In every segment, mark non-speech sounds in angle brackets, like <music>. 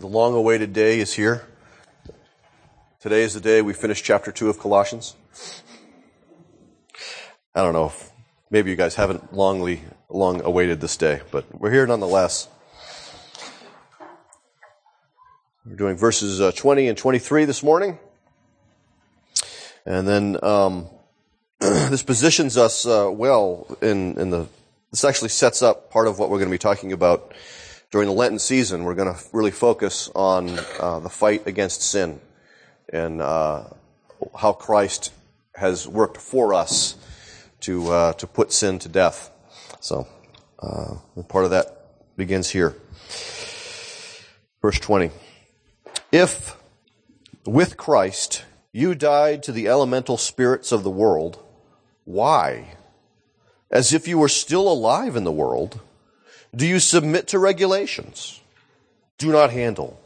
The long awaited day is here. Today is the day we finish chapter 2 of Colossians. I don't know. If, maybe you guys haven't longly, long awaited this day, but we're here nonetheless. We're doing verses uh, 20 and 23 this morning. And then um, <clears throat> this positions us uh, well in, in the. This actually sets up part of what we're going to be talking about during the Lenten season, we're going to really focus on uh, the fight against sin and uh, how Christ has worked for us to uh, to put sin to death. So, uh, part of that begins here. Verse 20. If with Christ you died to the elemental spirits of the world, why? As if you were still alive in the world, do you submit to regulations? Do not handle.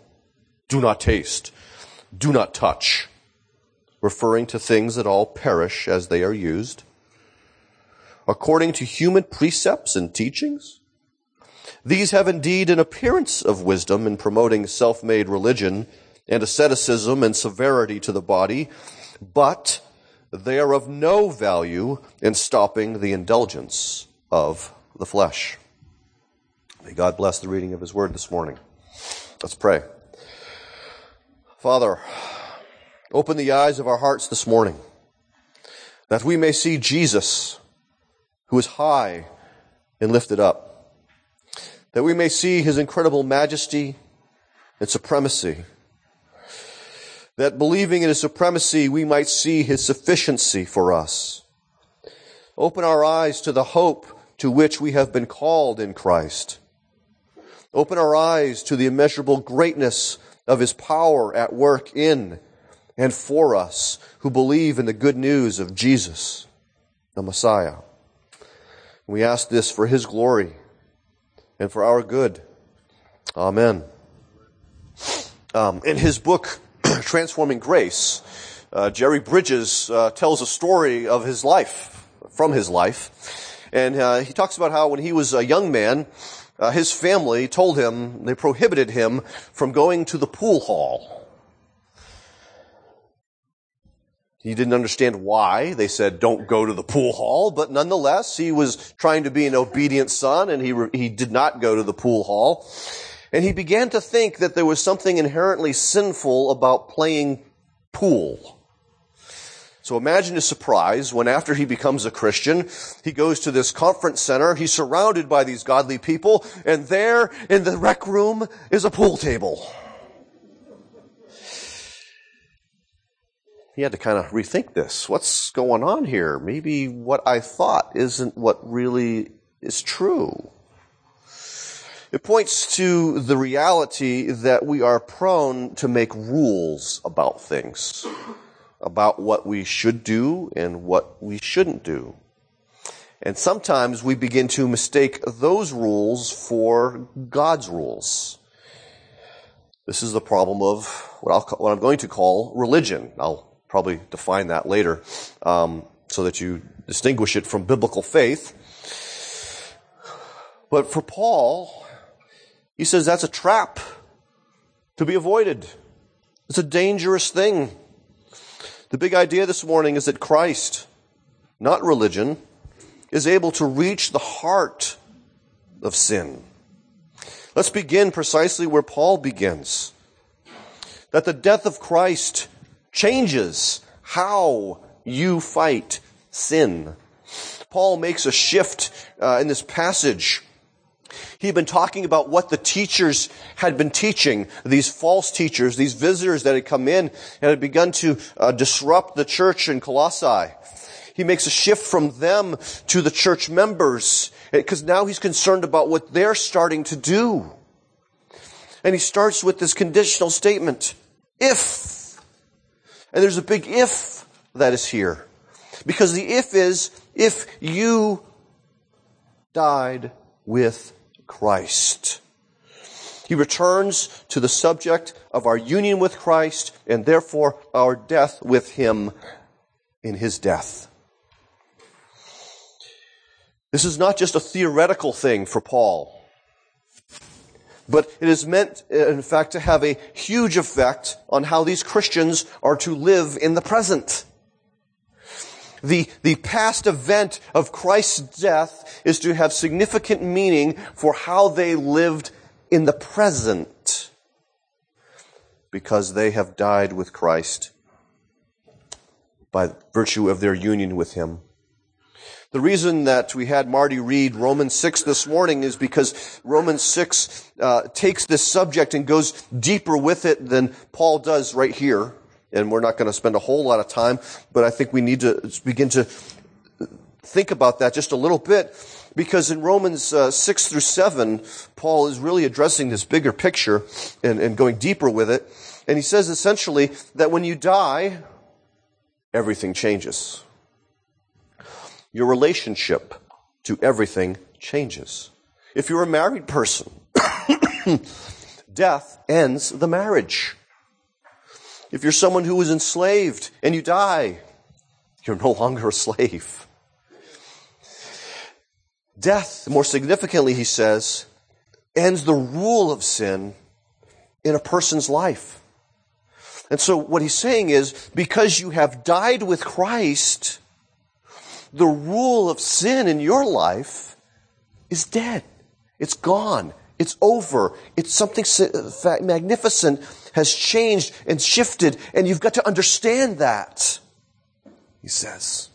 Do not taste. Do not touch. Referring to things that all perish as they are used. According to human precepts and teachings? These have indeed an appearance of wisdom in promoting self-made religion and asceticism and severity to the body, but they are of no value in stopping the indulgence of the flesh. May God bless the reading of His Word this morning. Let's pray. Father, open the eyes of our hearts this morning that we may see Jesus, who is high and lifted up, that we may see His incredible majesty and supremacy, that believing in His supremacy, we might see His sufficiency for us. Open our eyes to the hope to which we have been called in Christ Open our eyes to the immeasurable greatness of His power at work in and for us who believe in the good news of Jesus, the Messiah. We ask this for His glory and for our good. Amen. Um, in his book, <clears throat> Transforming Grace, uh, Jerry Bridges uh, tells a story of his life, from his life. And uh, he talks about how when he was a young man, uh, his family told him, they prohibited him from going to the pool hall. He didn't understand why. They said, don't go to the pool hall, but nonetheless, he was trying to be an obedient son and he, re- he did not go to the pool hall. And he began to think that there was something inherently sinful about playing pool. So imagine his surprise when after he becomes a Christian, he goes to this conference center, he's surrounded by these godly people, and there in the rec room is a pool table. He had to kind of rethink this. What's going on here? Maybe what I thought isn't what really is true. It points to the reality that we are prone to make rules about things about what we should do and what we shouldn't do. And sometimes we begin to mistake those rules for God's rules. This is the problem of what, what I'm going to call religion. I'll probably define that later um, so that you distinguish it from biblical faith. But for Paul, he says that's a trap to be avoided. It's a dangerous thing. The big idea this morning is that Christ, not religion, is able to reach the heart of sin. Let's begin precisely where Paul begins. That the death of Christ changes how you fight sin. Paul makes a shift uh, in this passage He'd been talking about what the teachers had been teaching, these false teachers, these visitors that had come in and had begun to uh, disrupt the church in Colossae. He makes a shift from them to the church members because now he's concerned about what they're starting to do. And he starts with this conditional statement. If. And there's a big if that is here. Because the if is, if you died with Christ. He returns to the subject of our union with Christ and therefore our death with Him in His death. This is not just a theoretical thing for Paul. but it is meant, in fact, to have a huge effect on how these Christians are to live in the present. The, the past event of Christ's death is to have significant meaning for how they lived in the present because they have died with Christ by virtue of their union with Him. The reason that we had Marty read Romans 6 this morning is because Romans 6 uh, takes this subject and goes deeper with it than Paul does right here. And we're not going to spend a whole lot of time, but I think we need to begin to think about that just a little bit because in Romans uh, 6 through 7, Paul is really addressing this bigger picture and, and going deeper with it. And he says essentially that when you die, everything changes your relationship to everything changes. If you're a married person, <coughs> death ends the marriage. If you're someone who was enslaved and you die, you're no longer a slave. Death, more significantly, he says, ends the rule of sin in a person's life. And so what he's saying is, because you have died with Christ, the rule of sin in your life is dead. It's gone. It's over. It's something magnificent has changed and shifted, and you've got to understand that, he says.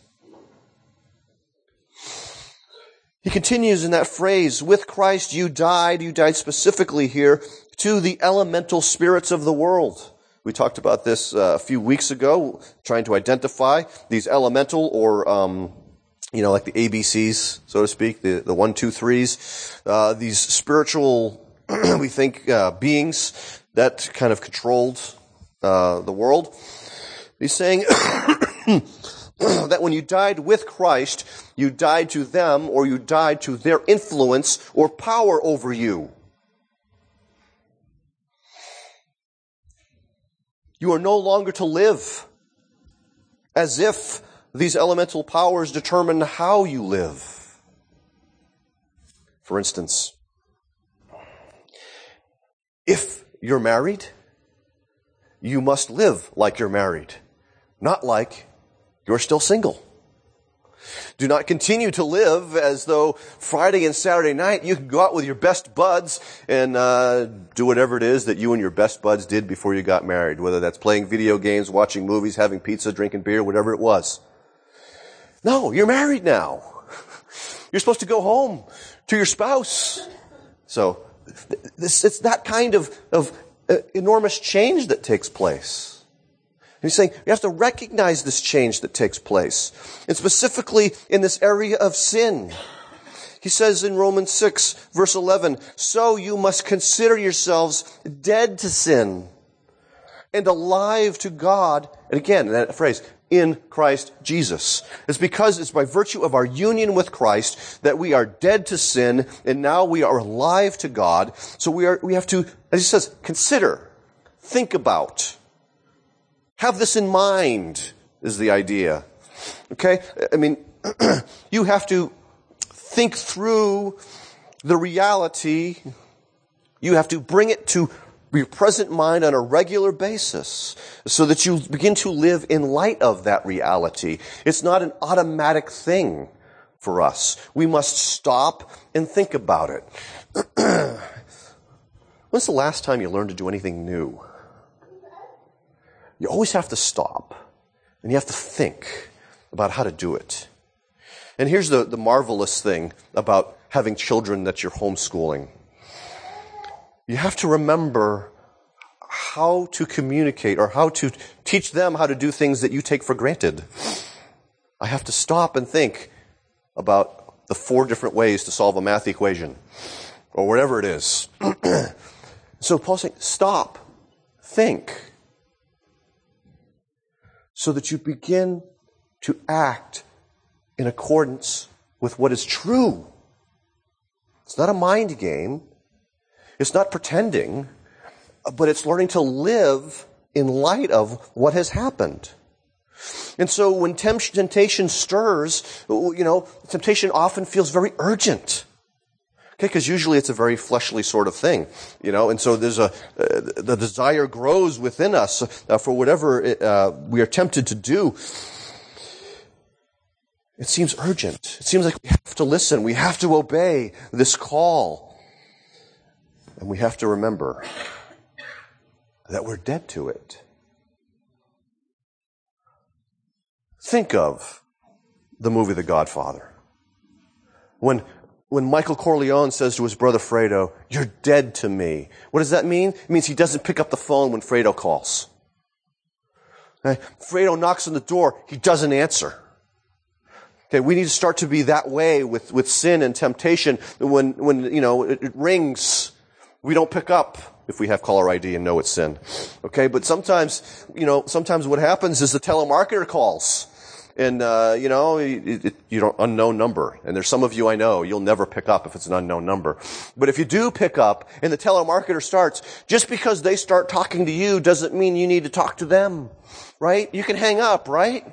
He continues in that phrase, with Christ you died, you died specifically here to the elemental spirits of the world. We talked about this uh, a few weeks ago, trying to identify these elemental or um, you know, like the ABCs, so to speak, the, the one, two, threes, uh, these spiritual, <clears throat> we think, uh, beings that kind of controlled uh, the world. He's saying <clears throat> that when you died with Christ, you died to them or you died to their influence or power over you. You are no longer to live as if these elemental powers determine how you live. For instance, if you're married, you must live like you're married, not like you're still single. Do not continue to live as though Friday and Saturday night you can go out with your best buds and uh, do whatever it is that you and your best buds did before you got married, whether that's playing video games, watching movies, having pizza, drinking beer, whatever it was. No, you're married now. <laughs> You're supposed to go home to your spouse. So this, it's that kind of, of uh, enormous change that takes place. he's saying you have to recognize this change that takes place. And specifically in this area of sin. He says in Romans 6 verse 11, so you must consider yourselves dead to sin and alive to God. And again, that phrase, in Christ Jesus. It's because it's by virtue of our union with Christ that we are dead to sin and now we are alive to God. So we are, we have to, as he says, consider, think about, have this in mind is the idea. Okay? I mean, <clears throat> you have to think through the reality. You have to bring it to your present mind on a regular basis so that you begin to live in light of that reality. It's not an automatic thing for us. We must stop and think about it. <clears throat> When's the last time you learned to do anything new? You always have to stop and you have to think about how to do it. And here's the, the marvelous thing about having children that you're homeschooling you have to remember how to communicate or how to teach them how to do things that you take for granted. I have to stop and think about the four different ways to solve a math equation or whatever it is. <clears throat> so Paul's saying, stop, think, so that you begin to act in accordance with what is true. It's not a mind game. It's not pretending, but it's learning to live in light of what has happened. And so when temptation stirs, you know, temptation often feels very urgent. Okay, because usually it's a very fleshly sort of thing, you know, and so there's a, uh, the desire grows within us uh, for whatever it, uh, we are tempted to do. It seems urgent. It seems like we have to listen. We have to obey this call. And we have to remember that we're dead to it. Think of the movie The Godfather. When, when Michael Corleone says to his brother Fredo, you're dead to me. What does that mean? It means he doesn't pick up the phone when Fredo calls. Okay? Fredo knocks on the door. He doesn't answer. Okay, we need to start to be that way with, with sin and temptation. When, when, you know, it, it rings, we don't pick up if we have caller ID and know it's sin. Okay, but sometimes, you know, sometimes what happens is the telemarketer calls and uh, you know it, it, you don't unknown number. And there's some of you i know you'll never pick up if it's an unknown number. But if you do pick up and the telemarketer starts just because they start talking to you doesn't mean you need to talk to them right? You can hang up right?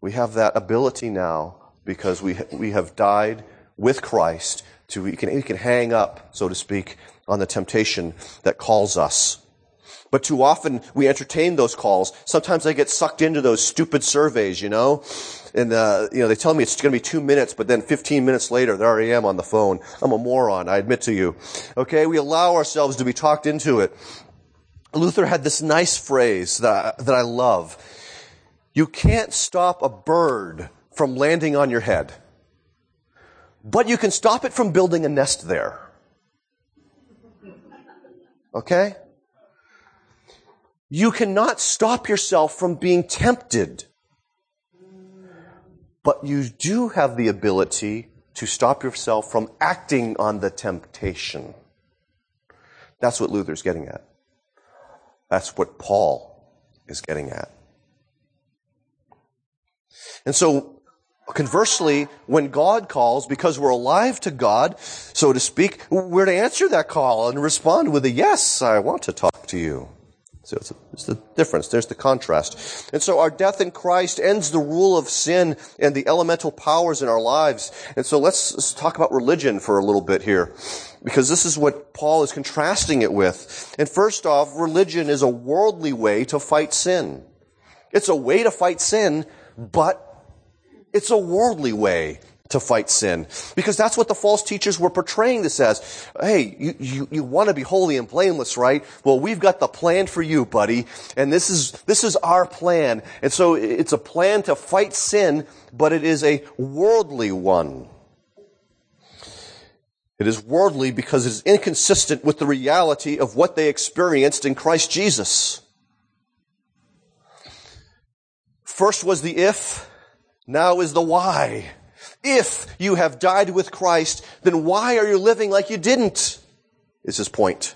We have that ability now because we we have died with christ to can we can hang up so to speak on the temptation that calls us but too often we entertain those calls. Sometimes I get sucked into those stupid surveys, you know? And, uh, you know, they tell me it's going to be two minutes, but then 15 minutes later, there I am on the phone. I'm a moron, I admit to you. Okay? We allow ourselves to be talked into it. Luther had this nice phrase that, that I love. You can't stop a bird from landing on your head, but you can stop it from building a nest there. Okay? You cannot stop yourself from being tempted. But you do have the ability to stop yourself from acting on the temptation. That's what Luther's getting at. That's what Paul is getting at. And so, conversely, when God calls, because we're alive to God, so to speak, we're to answer that call and respond with a yes, I want to talk to you. So it's, a, it's, the difference. There's the contrast. And so our death in Christ ends the rule of sin and the elemental powers in our lives. And so let's, let's talk about religion for a little bit here. Because this is what Paul is contrasting it with. And first off, religion is a worldly way to fight sin. It's a way to fight sin, but it's a worldly way to fight sin. Because that's what the false teachers were portraying this as. Hey, you, you, you want to be holy and blameless, right? Well, we've got the plan for you, buddy. And this is, this is our plan. And so it's a plan to fight sin, but it is a worldly one. It is worldly because it is inconsistent with the reality of what they experienced in Christ Jesus. First was the if, now is the why. If you have died with Christ, then why are you living like you didn't? Is his point.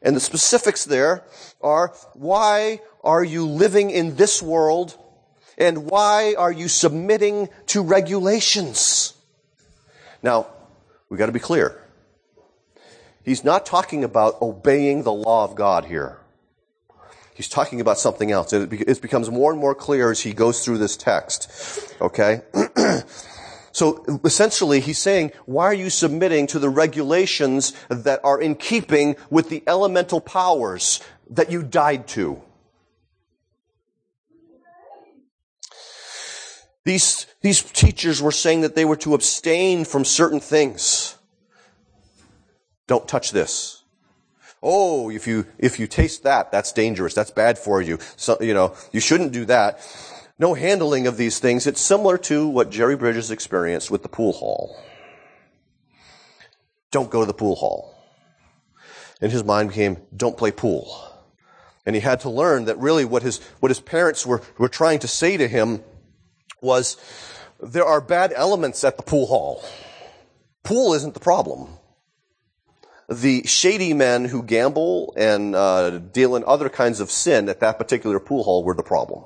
And the specifics there are why are you living in this world and why are you submitting to regulations? Now, we got to be clear. He's not talking about obeying the law of God here. He's talking about something else. It becomes more and more clear as he goes through this text. Okay? <clears throat> so essentially, he's saying, why are you submitting to the regulations that are in keeping with the elemental powers that you died to? These, these teachers were saying that they were to abstain from certain things. Don't touch this. Oh, if you, if you taste that, that's dangerous. That's bad for you. So, you know, you shouldn't do that. No handling of these things. It's similar to what Jerry Bridges experienced with the pool hall. Don't go to the pool hall. And his mind became, don't play pool. And he had to learn that really what his, what his parents were, were trying to say to him was, there are bad elements at the pool hall. Pool isn't the problem the shady men who gamble and uh, deal in other kinds of sin at that particular pool hall were the problem.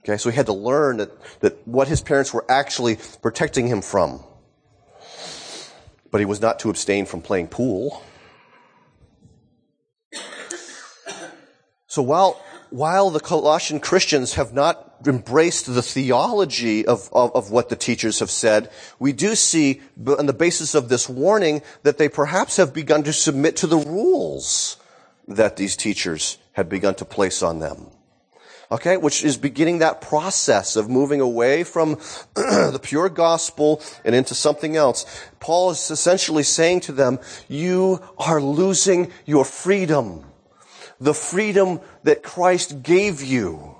Okay, so he had to learn that, that what his parents were actually protecting him from. But he was not to abstain from playing pool. So while, while the Colossian Christians have not embraced the theology of, of, of, what the teachers have said, we do see on the basis of this warning that they perhaps have begun to submit to the rules that these teachers had begun to place on them. Okay, which is beginning that process of moving away from <clears throat> the pure gospel and into something else. Paul is essentially saying to them, you are losing your freedom. The freedom that Christ gave you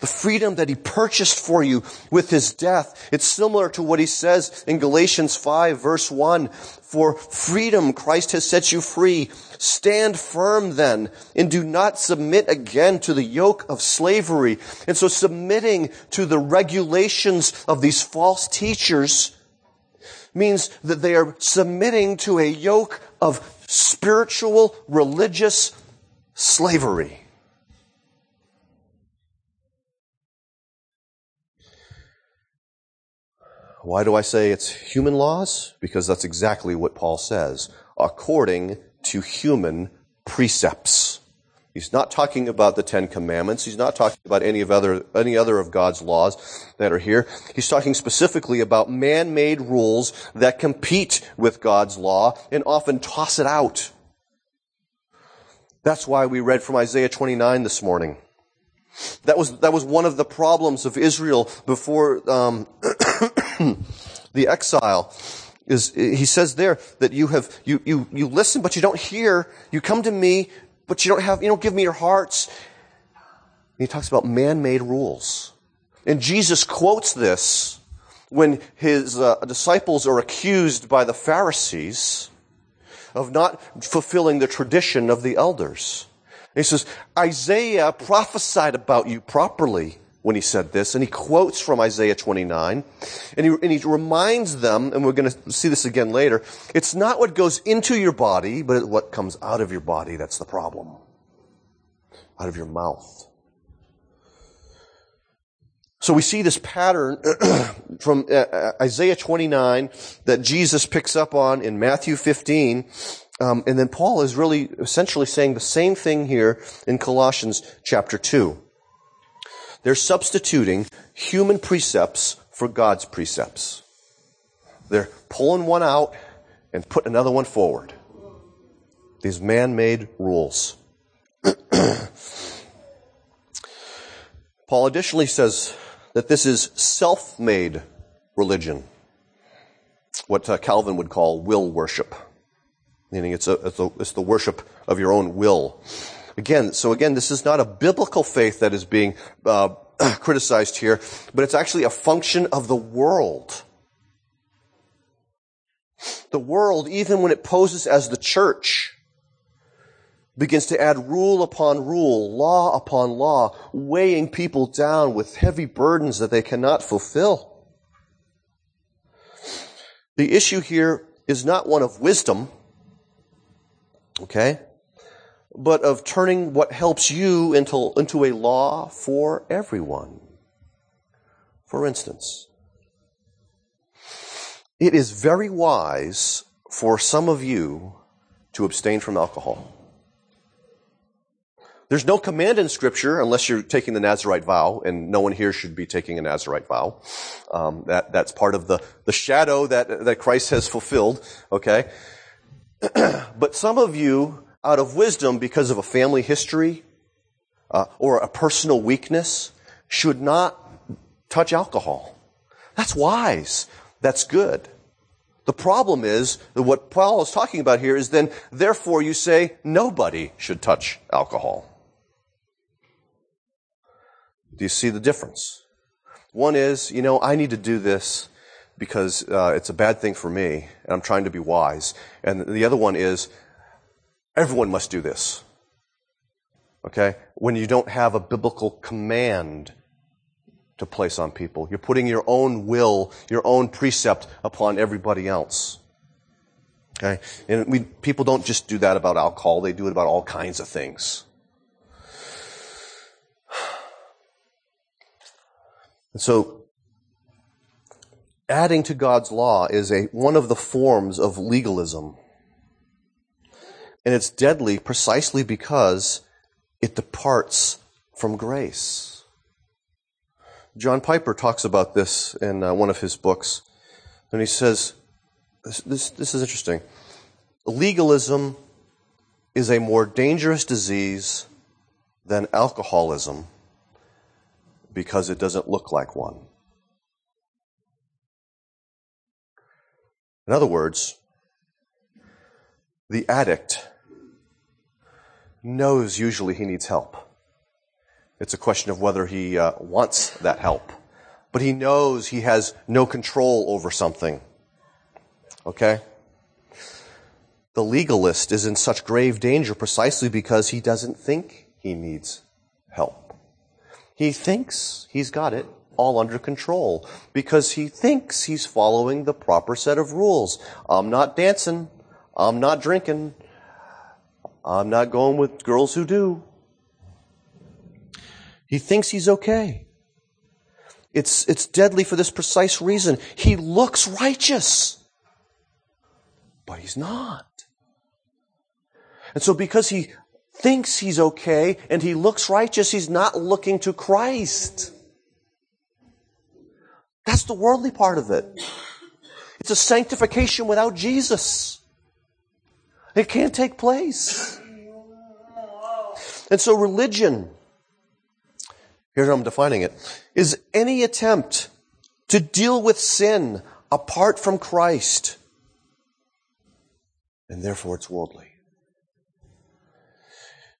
the freedom that he purchased for you with his death. It's similar to what he says in Galatians 5 verse 1. For freedom Christ has set you free. Stand firm then and do not submit again to the yoke of slavery. And so submitting to the regulations of these false teachers means that they are submitting to a yoke of spiritual religious slavery. Why do I say it's human laws? Because that's exactly what Paul says. According to human precepts. He's not talking about the Ten Commandments. He's not talking about any of other, any other of God's laws that are here. He's talking specifically about man-made rules that compete with God's law and often toss it out. That's why we read from Isaiah 29 this morning. That was, that was one of the problems of Israel before um, <clears throat> <coughs> the exile. Is he says there that you have you, you you listen but you don't hear. You come to me but you don't have you don't give me your hearts. And he talks about man-made rules, and Jesus quotes this when his uh, disciples are accused by the Pharisees of not fulfilling the tradition of the elders. He says, Isaiah prophesied about you properly when he said this, and he quotes from Isaiah 29, and he, and he reminds them, and we're going to see this again later, it's not what goes into your body, but what comes out of your body that's the problem. Out of your mouth. So we see this pattern <clears throat> from uh, uh, Isaiah 29 that Jesus picks up on in Matthew 15, um, and then Paul is really essentially saying the same thing here in Colossians chapter 2. They're substituting human precepts for God's precepts. They're pulling one out and putting another one forward. These man-made rules. <clears throat> Paul additionally says that this is self-made religion. What uh, Calvin would call will worship meaning it's, a, it's, a, it's the worship of your own will. Again, so again, this is not a biblical faith that is being uh, <clears throat> criticized here, but it's actually a function of the world. The world, even when it poses as the church, begins to add rule upon rule, law upon law, weighing people down with heavy burdens that they cannot fulfill. The issue here is not one of wisdom, Okay? But of turning what helps you into, into a law for everyone. For instance, it is very wise for some of you to abstain from alcohol. There's no command in Scripture unless you're taking the Nazarite vow, and no one here should be taking a Nazarite vow. Um, that that's part of the the shadow that that Christ has fulfilled. Okay, <clears throat> but some of you, out of wisdom, because of a family history uh, or a personal weakness, should not touch alcohol. That's wise. That's good. The problem is that what Paul is talking about here is then, therefore, you say nobody should touch alcohol. Do you see the difference? One is, you know, I need to do this because uh, it's a bad thing for me, and I'm trying to be wise. And the other one is everyone must do this. Okay? When you don't have a biblical command to place on people, you're putting your own will, your own precept upon everybody else. Okay? And we, people don't just do that about alcohol, they do it about all kinds of things. And so adding to God's law is a, one of the forms of legalism. And it's deadly precisely because it departs from grace. John Piper talks about this in uh, one of his books, and he says, this, this, this is interesting. Legalism is a more dangerous disease than alcoholism because it doesn't look like one. In other words, the addict knows usually he needs help. It's a question of whether he uh, wants that help. But he knows he has no control over something. Okay? The legalist is in such grave danger precisely because he doesn't think he needs help. He thinks he's got it all under control because he thinks he's following the proper set of rules. I'm not dancing. I'm not drinking. I'm not going with girls who do. He thinks he's okay. It's, it's deadly for this precise reason. He looks righteous, but he's not. And so because he thinks he's okay and he looks righteous, he's not looking to Christ. That's the worldly part of it. It's a sanctification without Jesus. It can't take place. And so religion, here's how I'm defining it, is any attempt to deal with sin apart from Christ. And therefore it's worldly.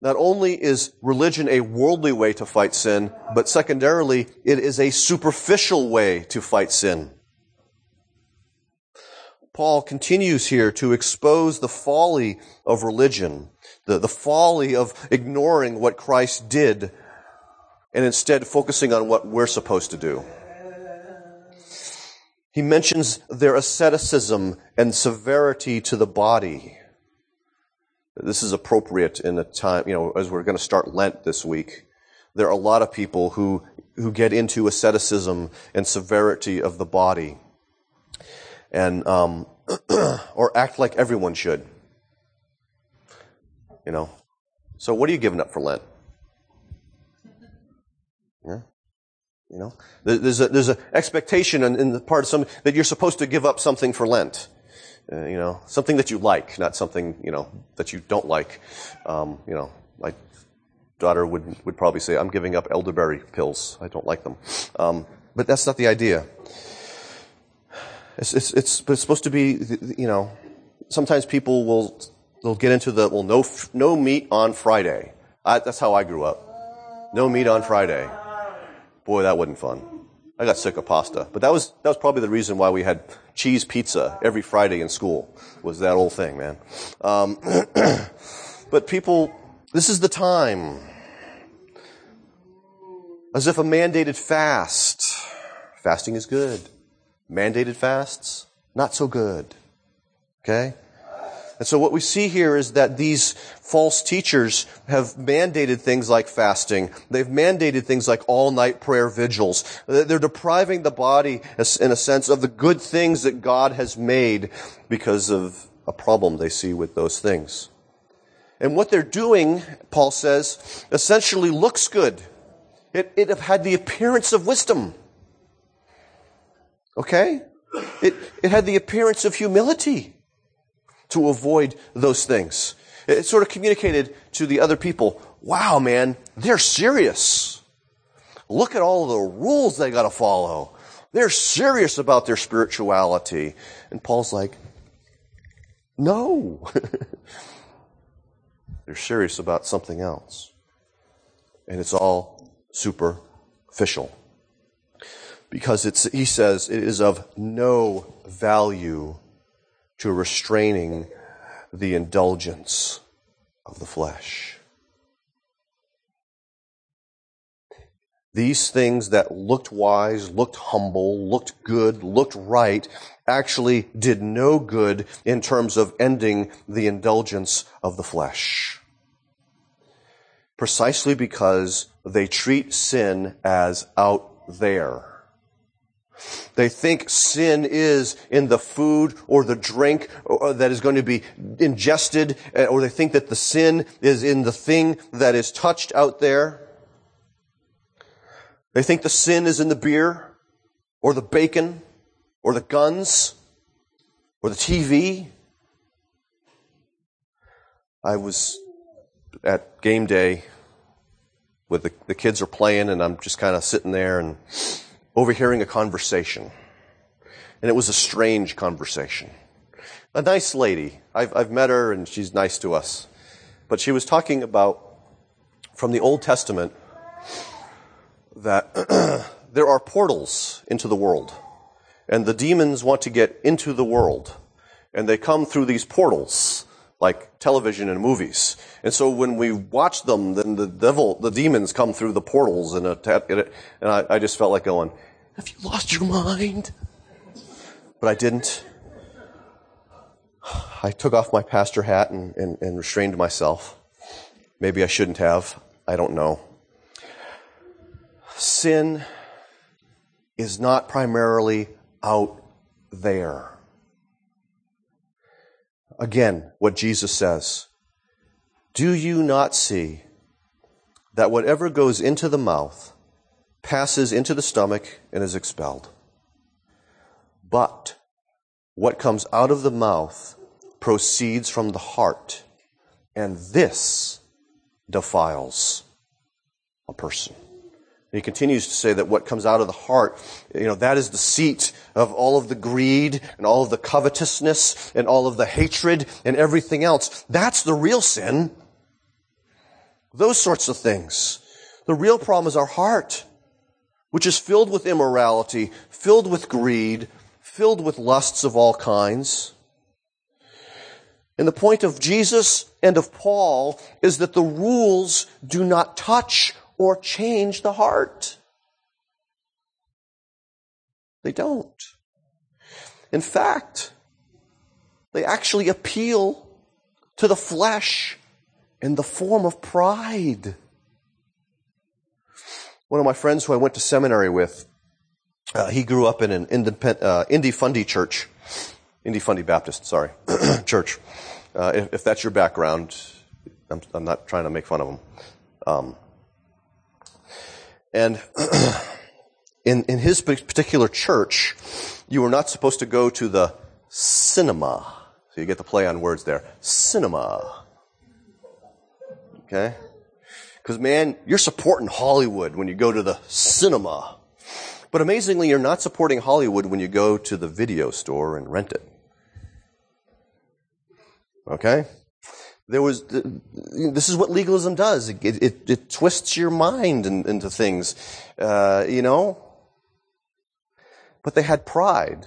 Not only is religion a worldly way to fight sin, but secondarily, it is a superficial way to fight sin. Paul continues here to expose the folly of religion, the, the folly of ignoring what Christ did and instead focusing on what we're supposed to do. He mentions their asceticism and severity to the body. This is appropriate in the time, you know, as we're going to start Lent this week. There are a lot of people who, who get into asceticism and severity of the body and, um, <clears throat> or act like everyone should. You know? So what are you giving up for Lent? Yeah? You know? There's a, there's an expectation in, in the part of some, that you're supposed to give up something for Lent. Uh, you know, something that you like, not something, you know, that you don't like. Um, you know, my daughter would, would probably say, I'm giving up elderberry pills. I don't like them. Um, but that's not the idea. It's, it's, it's, it's supposed to be, you know, sometimes people will, they'll get into the, well, no, no meat on Friday. I, that's how I grew up. No meat on Friday. Boy, that wasn't fun. I got sick of pasta. But that was, that was probably the reason why we had cheese pizza every Friday in school, was that old thing, man. Um, <clears throat> but people, this is the time. As if a mandated fast. Fasting is good. Mandated fasts, not so good. Okay? And so what we see here is that these false teachers have mandated things like fasting. They've mandated things like all night prayer vigils. They're depriving the body, in a sense, of the good things that God has made because of a problem they see with those things. And what they're doing, Paul says, essentially looks good. It, it had the appearance of wisdom. Okay? It, it had the appearance of humility to avoid those things. It sort of communicated to the other people, wow, man, they're serious. Look at all the rules they gotta follow. They're serious about their spirituality. And Paul's like, no. <laughs> they're serious about something else. And it's all superficial. Because it's, he says, it is of no value to restraining the indulgence of the flesh. These things that looked wise, looked humble, looked good, looked right, actually did no good in terms of ending the indulgence of the flesh. Precisely because they treat sin as out there they think sin is in the food or the drink that is going to be ingested, uh, or they think that the sin is in the thing that is touched out there. They think the sin is in the beer, or the bacon, or the guns, or the TV. I was at game day with the, the kids are playing and I'm just kind of sitting there and overhearing a conversation. And it was a strange conversation. A nice lady. I've, I've met her and she's nice to us. But she was talking about from the Old Testament that <clears throat> there are portals into the world. And the demons want to get into the world. And they come through these portals, like television and movies. And so when we watch them, then the devil, the demons come through the portals and attack. And I, I just felt like going, have you lost your mind? But I didn't. I took off my pastor hat and, and, and restrained myself. Maybe I shouldn't have. I don't know. Sin is not primarily out there. Again, what Jesus says. Do you not see that whatever goes into the mouth passes into the stomach and is expelled? But what comes out of the mouth proceeds from the heart, and this defiles a person. And he continues to say that what comes out of the heart, you know, that is the seat of all of the greed and all of the covetousness and all of the hatred and everything else. That's the real sin. Those sorts of things. The real problem is our heart, which is filled with immorality, filled with greed, filled with lusts of all kinds. And the point of Jesus and of Paul is that the rules do not touch or change the heart. They don't. In fact, they actually appeal to the flesh in the form of pride. One of my friends who I went to seminary with, uh, he grew up in an independent, uh, indie fundy church, indie fundy Baptist, sorry, <clears throat> church. Uh, if, if, that's your background, I'm, I'm, not trying to make fun of him. Um, and <clears throat> in, in his particular church, you were not supposed to go to the cinema. So you get the play on words there. Cinema. Okay? Because man, you're supporting Hollywood when you go to the cinema. But amazingly, you're not supporting Hollywood when you go to the video store and rent it. Okay? there was this is what legalism does it, it, it twists your mind in, into things uh, you know but they had pride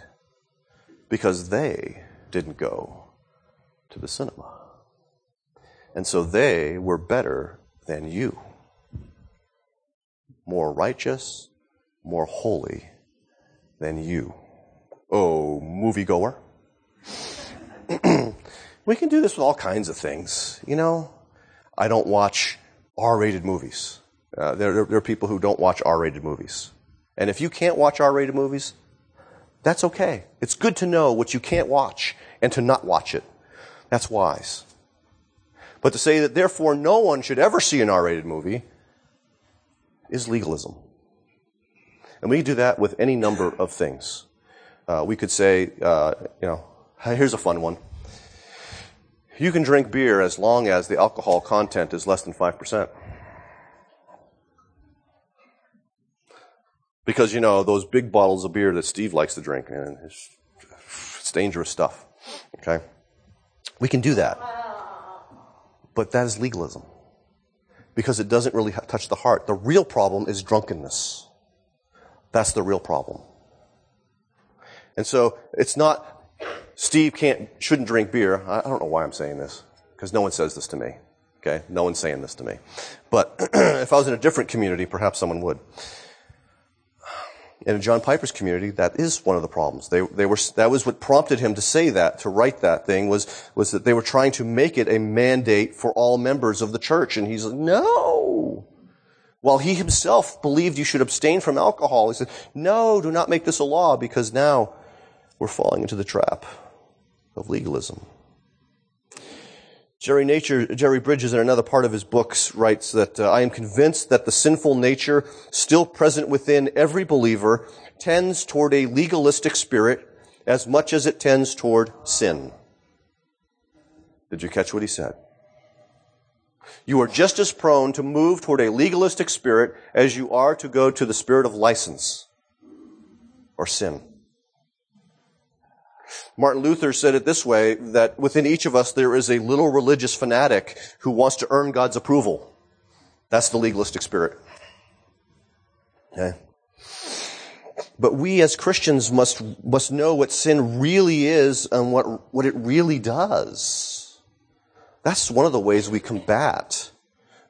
because they didn't go to the cinema and so they were better than you more righteous more holy than you oh moviegoer <clears throat> We can do this with all kinds of things. You know, I don't watch R-rated movies. Uh, there, there, are people who don't watch R-rated movies. And if you can't watch R-rated movies, that's okay. It's good to know what you can't watch and to not watch it. That's wise. But to say that therefore no one should ever see an R-rated movie is legalism. And we do that with any number of things. Uh, we could say, uh, you know, <laughs> here's a fun one. You can drink beer as long as the alcohol content is less than 5%. Because, you know, those big bottles of beer that Steve likes to drink, and it's, it's dangerous stuff. Okay? We can do that. But that is legalism. Because it doesn't really touch the heart. The real problem is drunkenness. That's the real problem. And so it's not Steve can't, shouldn't drink beer. I, don't know why I'm saying this, because no one says this to me. Okay? No one's saying this to me. But <clears throat> if I was in a different community, perhaps someone would. In John Piper's community, that is one of the problems. They, they were, that was what prompted him to say that, to write that thing, was, was that they were trying to make it a mandate for all members of the church. And he's like, no. While he himself believed you should abstain from alcohol, he said, no, do not make this a law because now we're falling into the trap of legalism. Jerry Nature, Jerry Bridges in another part of his books writes that uh, I am convinced that the sinful nature still present within every believer tends toward a legalistic spirit as much as it tends toward sin. Did you catch what he said? You are just as prone to move toward a legalistic spirit as you are to go to the spirit of license or sin. Martin Luther said it this way, that within each of us there is a little religious fanatic who wants to earn God's approval. That's the legalistic spirit. Okay? But we as Christians must, must know what sin really is and what, what it really does. That's one of the ways we combat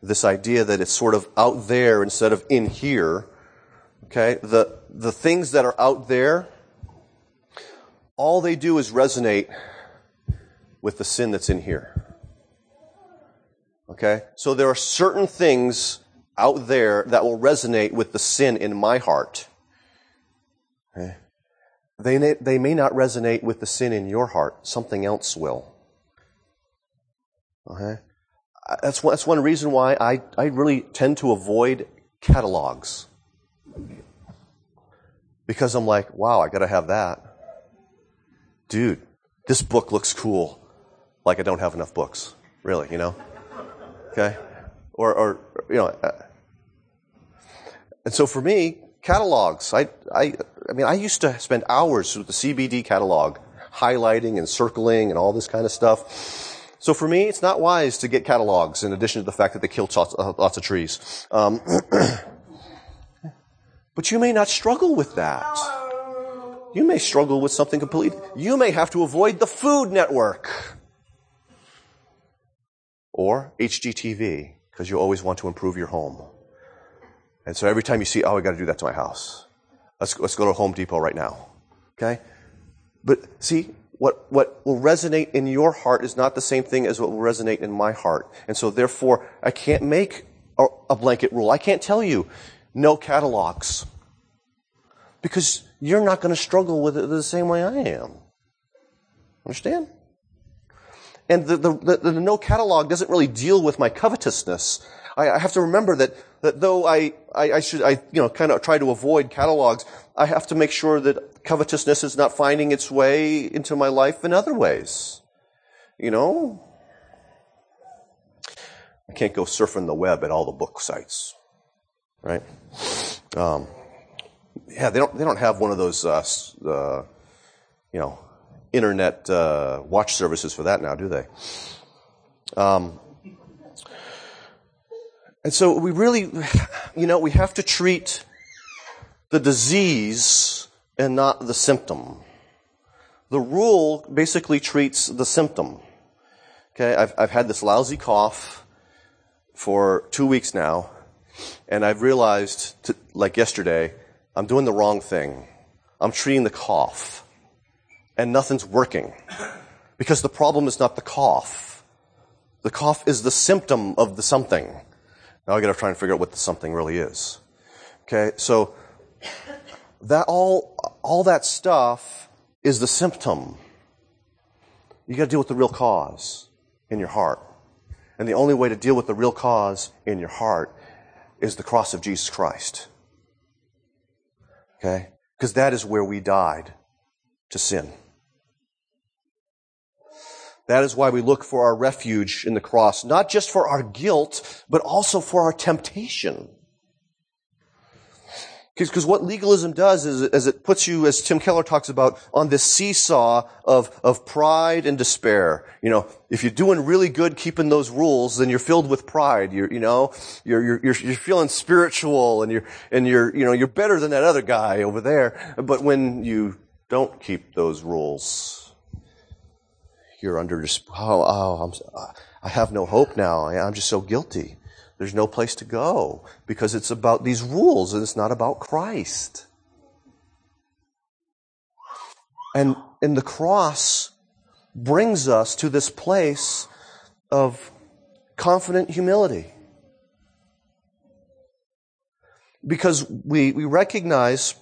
this idea that it's sort of out there instead of in here. Okay? The, the things that are out there, all they do is resonate with the sin that's in here. Okay? So there are certain things out there that will resonate with the sin in my heart. Okay? They, may, they may not resonate with the sin in your heart. Something else will. Okay? That's one, that's one reason why I, I really tend to avoid catalogs. Because I'm like, wow, I gotta have that dude, this book looks cool. Like I don't have enough books, really, you know? Okay? Or, or you know, uh, and so for me, catalogs, I, I, I mean, I used to spend hours with the CBD catalog, highlighting and circling and all this kind of stuff. So for me, it's not wise to get catalogs in addition to the fact that they kill lots, uh, lots of trees. Um, <clears throat> but you may not struggle with that. You may struggle with something completely. You may have to avoid the Food Network or HGTV because you always want to improve your home. And so every time you see, oh, I got to do that to my house. Let's, let's go to Home Depot right now. Okay? But see, what, what will resonate in your heart is not the same thing as what will resonate in my heart. And so therefore, I can't make a, a blanket rule. I can't tell you no catalogs. Because you're not going to struggle with it the same way I am. Understand? And the, the, the, the no catalog doesn't really deal with my covetousness. I, I have to remember that, that though I, I, I should, I, you know, kind of try to avoid catalogs, I have to make sure that covetousness is not finding its way into my life in other ways. You know? I can't go surfing the web at all the book sites. Right? Um, yeah, they don't they don't have one of those uh, uh, you know internet uh, watch services for that now, do they? Um, and so we really, you know, we have to treat the disease and not the symptom. The rule basically treats the symptom. Okay, I've, I've had this lousy cough for two weeks now, and I've realized, to, like yesterday, I'm doing the wrong thing. I'm treating the cough. And nothing's working. Because the problem is not the cough. The cough is the symptom of the something. Now I gotta try and figure out what the something really is. Okay, so that all, all that stuff is the symptom. You gotta deal with the real cause in your heart. And the only way to deal with the real cause in your heart is the cross of Jesus Christ. Okay? Because that is where we died to sin. That is why we look for our refuge in the cross, not just for our guilt, but also for our temptation. Because what legalism does is, is, it puts you, as Tim Keller talks about, on this seesaw of, of pride and despair. You know, if you're doing really good keeping those rules, then you're filled with pride. You're, you know, you're, you're, you're, feeling spiritual and you're, and you're, you know, you're better than that other guy over there. But when you don't keep those rules, you're under oh, oh, I'm, I have no hope now. I'm just so guilty. There's no place to go because it's about these rules and it's not about Christ. And, and the cross brings us to this place of confident humility. Because we, we recognize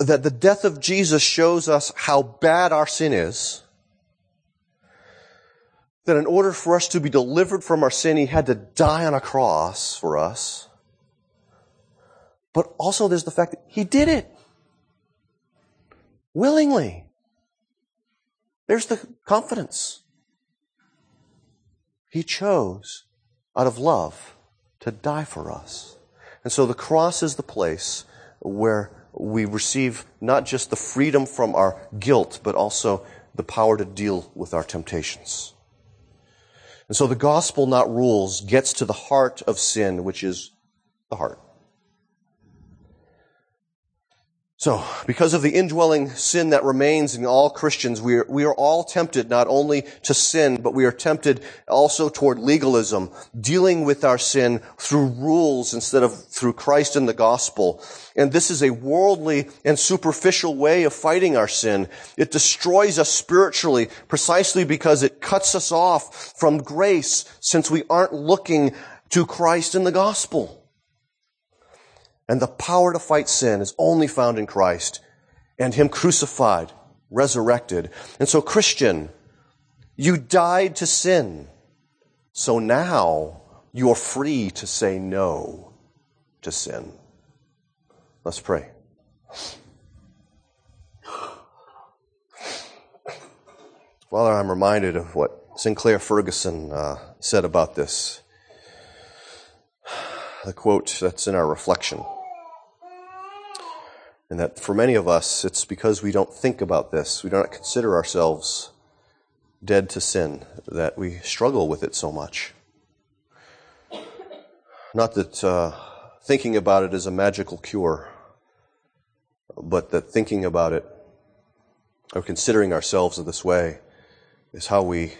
that the death of Jesus shows us how bad our sin is that in order for us to be delivered from our sin, he had to die on a cross for us. But also there's the fact that he did it willingly. There's the confidence. He chose out of love to die for us. And so the cross is the place where we receive not just the freedom from our guilt, but also the power to deal with our temptations. And so the gospel, not rules, gets to the heart of sin, which is the heart. So, because of the indwelling sin that remains in all Christians, we are, we are all tempted not only to sin, but we are tempted also toward legalism, dealing with our sin through rules instead of through Christ and the gospel. And this is a worldly and superficial way of fighting our sin. It destroys us spiritually precisely because it cuts us off from grace since we aren't looking to Christ and the gospel. And the power to fight sin is only found in Christ and Him crucified, resurrected. And so, Christian, you died to sin. So now you are free to say no to sin. Let's pray. Father, I'm reminded of what Sinclair Ferguson uh, said about this. The quote that's in our reflection. And that for many of us, it's because we don't think about this, we don't consider ourselves dead to sin, that we struggle with it so much. Not that uh, thinking about it is a magical cure, but that thinking about it or considering ourselves in this way is how we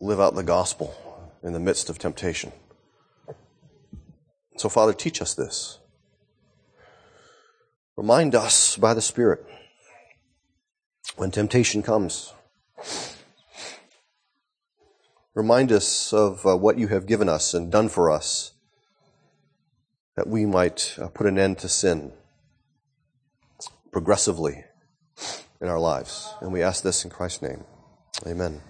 live out the gospel in the midst of temptation. So, Father, teach us this. Remind us by the Spirit when temptation comes. Remind us of uh, what you have given us and done for us that we might uh, put an end to sin progressively in our lives. And we ask this in Christ's name. Amen.